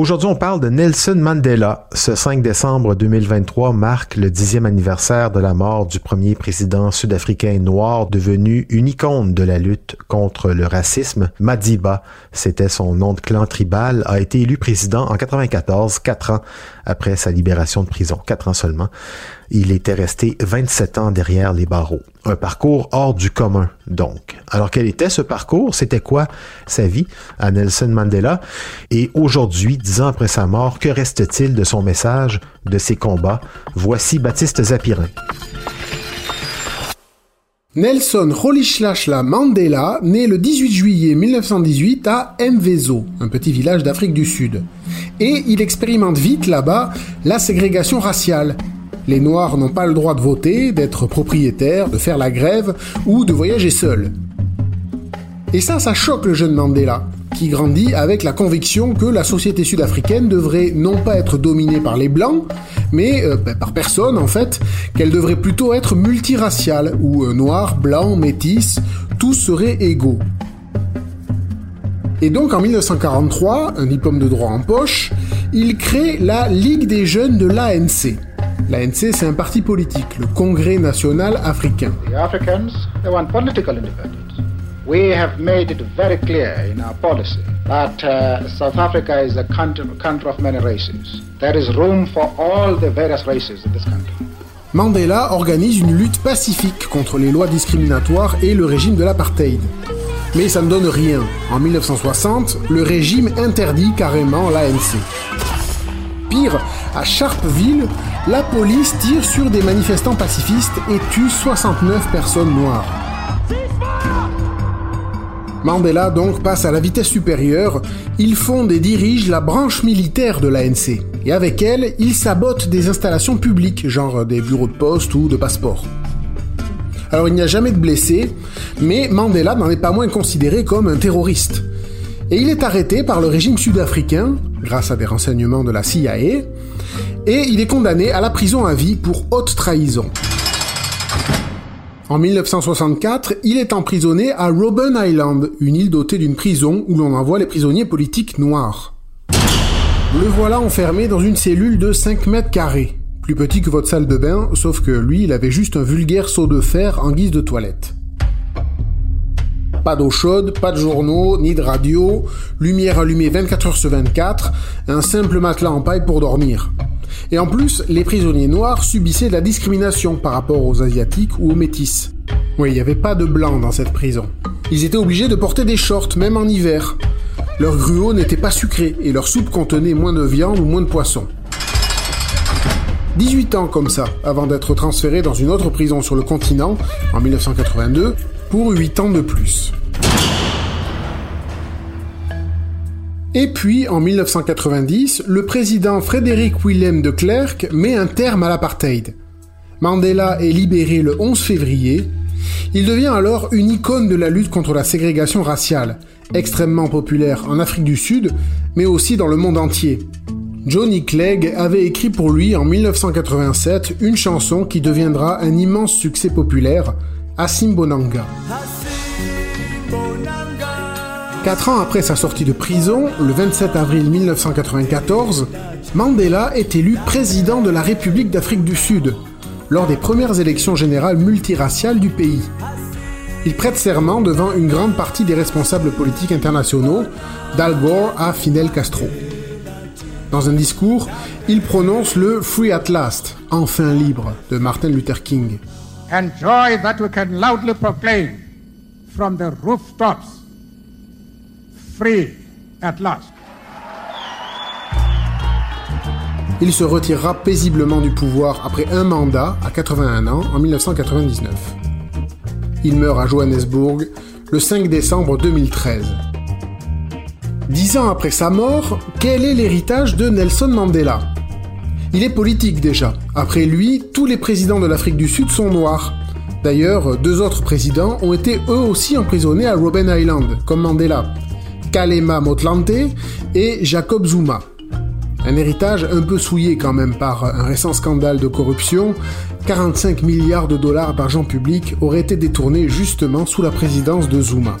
Aujourd'hui, on parle de Nelson Mandela. Ce 5 décembre 2023 marque le dixième anniversaire de la mort du premier président sud-africain noir devenu une icône de la lutte contre le racisme. Madiba, c'était son nom de clan tribal, a été élu président en 94, quatre ans après sa libération de prison, quatre ans seulement. Il était resté 27 ans derrière les barreaux. Un parcours hors du commun, donc. Alors quel était ce parcours? C'était quoi sa vie à Nelson Mandela? Et aujourd'hui, dix ans après sa mort, que reste-t-il de son message, de ses combats? Voici Baptiste Zapirin. Nelson Rolihlahla Mandela naît le 18 juillet 1918 à Mvezo, un petit village d'Afrique du Sud. Et il expérimente vite là-bas la ségrégation raciale, les Noirs n'ont pas le droit de voter, d'être propriétaires, de faire la grève ou de voyager seuls. Et ça, ça choque le jeune Mandela, qui grandit avec la conviction que la société sud-africaine devrait non pas être dominée par les Blancs, mais euh, ben, par personne en fait, qu'elle devrait plutôt être multiraciale, où euh, noirs, blancs, métis, tous seraient égaux. Et donc en 1943, un diplôme de droit en poche, il crée la Ligue des jeunes de l'ANC, L'ANC, c'est un parti politique, le Congrès national africain. The Africans, they want political independence. We have made it very clear in our policy that uh, South Africa is a country, country of many races. There is room for all the various races in this country. Mandela organise une lutte pacifique contre les lois discriminatoires et le régime de l'apartheid. Mais ça ne donne rien. En 1960, le régime interdit carrément l'ANC. Pire, à Sharpeville, la police tire sur des manifestants pacifistes et tue 69 personnes noires. Mandela donc passe à la vitesse supérieure, il fonde et dirige la branche militaire de l'ANC. Et avec elle, il sabote des installations publiques, genre des bureaux de poste ou de passeport. Alors il n'y a jamais de blessés, mais Mandela n'en est pas moins considéré comme un terroriste. Et il est arrêté par le régime sud-africain, grâce à des renseignements de la CIA, et il est condamné à la prison à vie pour haute trahison. En 1964, il est emprisonné à Robben Island, une île dotée d'une prison où l'on envoie les prisonniers politiques noirs. Le voilà enfermé dans une cellule de 5 mètres carrés, plus petit que votre salle de bain, sauf que lui, il avait juste un vulgaire seau de fer en guise de toilette. Pas d'eau chaude, pas de journaux, ni de radio, lumière allumée 24 heures sur 24, un simple matelas en paille pour dormir. Et en plus, les prisonniers noirs subissaient de la discrimination par rapport aux asiatiques ou aux métis. Oui, il n'y avait pas de blancs dans cette prison. Ils étaient obligés de porter des shorts, même en hiver. Leur gruau n'était pas sucré et leur soupe contenait moins de viande ou moins de poisson. 18 ans comme ça, avant d'être transféré dans une autre prison sur le continent, en 1982, pour 8 ans de plus. Et puis, en 1990, le président Frédéric Willem de Klerk met un terme à l'apartheid. Mandela est libéré le 11 février. Il devient alors une icône de la lutte contre la ségrégation raciale, extrêmement populaire en Afrique du Sud, mais aussi dans le monde entier. Johnny Clegg avait écrit pour lui en 1987 une chanson qui deviendra un immense succès populaire, Asimbonanga. Quatre ans après sa sortie de prison, le 27 avril 1994, Mandela est élu président de la République d'Afrique du Sud, lors des premières élections générales multiraciales du pays. Il prête serment devant une grande partie des responsables politiques internationaux, d'Al Gore à Fidel Castro. Dans un discours, il prononce le Free at Last, enfin libre, de Martin Luther King. And joy that we can loudly proclaim from the rooftops il se retirera paisiblement du pouvoir après un mandat à 81 ans en 1999. Il meurt à Johannesburg le 5 décembre 2013. Dix ans après sa mort, quel est l'héritage de Nelson Mandela? Il est politique déjà. Après lui, tous les présidents de l'Afrique du Sud sont noirs. D'ailleurs, deux autres présidents ont été eux aussi emprisonnés à Robben Island, comme Mandela, Kalema Motlante et Jacob Zuma. Un héritage un peu souillé quand même par un récent scandale de corruption. 45 milliards de dollars d'argent public auraient été détournés justement sous la présidence de Zuma.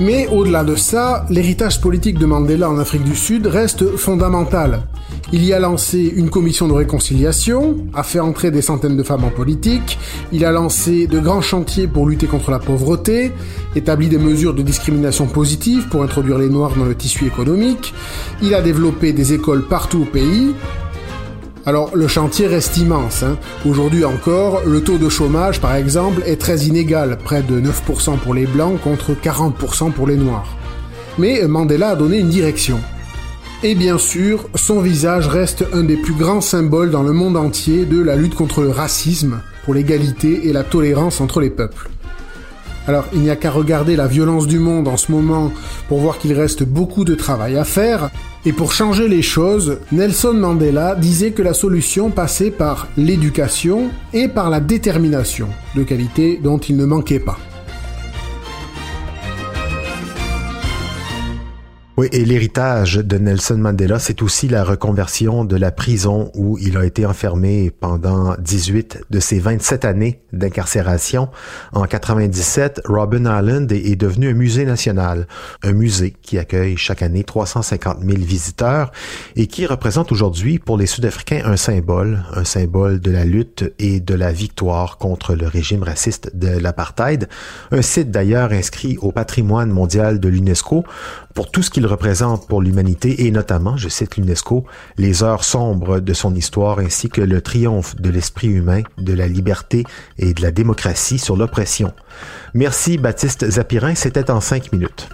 Mais au-delà de ça, l'héritage politique de Mandela en Afrique du Sud reste fondamental. Il y a lancé une commission de réconciliation, a fait entrer des centaines de femmes en politique, il a lancé de grands chantiers pour lutter contre la pauvreté, établi des mesures de discrimination positive pour introduire les Noirs dans le tissu économique, il a développé des écoles partout au pays, alors le chantier reste immense. Hein. Aujourd'hui encore, le taux de chômage, par exemple, est très inégal, près de 9% pour les blancs contre 40% pour les noirs. Mais Mandela a donné une direction. Et bien sûr, son visage reste un des plus grands symboles dans le monde entier de la lutte contre le racisme, pour l'égalité et la tolérance entre les peuples. Alors, il n'y a qu'à regarder la violence du monde en ce moment pour voir qu'il reste beaucoup de travail à faire. Et pour changer les choses, Nelson Mandela disait que la solution passait par l'éducation et par la détermination, de qualité dont il ne manquait pas. Oui, et l'héritage de Nelson Mandela, c'est aussi la reconversion de la prison où il a été enfermé pendant 18 de ses 27 années d'incarcération. En 97, Robben Island est devenu un musée national, un musée qui accueille chaque année 350 000 visiteurs et qui représente aujourd'hui pour les Sud-Africains un symbole, un symbole de la lutte et de la victoire contre le régime raciste de l'apartheid. Un site d'ailleurs inscrit au patrimoine mondial de l'UNESCO pour tout ce représente pour l'humanité et notamment, je cite l'UNESCO, les heures sombres de son histoire ainsi que le triomphe de l'esprit humain, de la liberté et de la démocratie sur l'oppression. Merci Baptiste Zapirin, c'était en cinq minutes.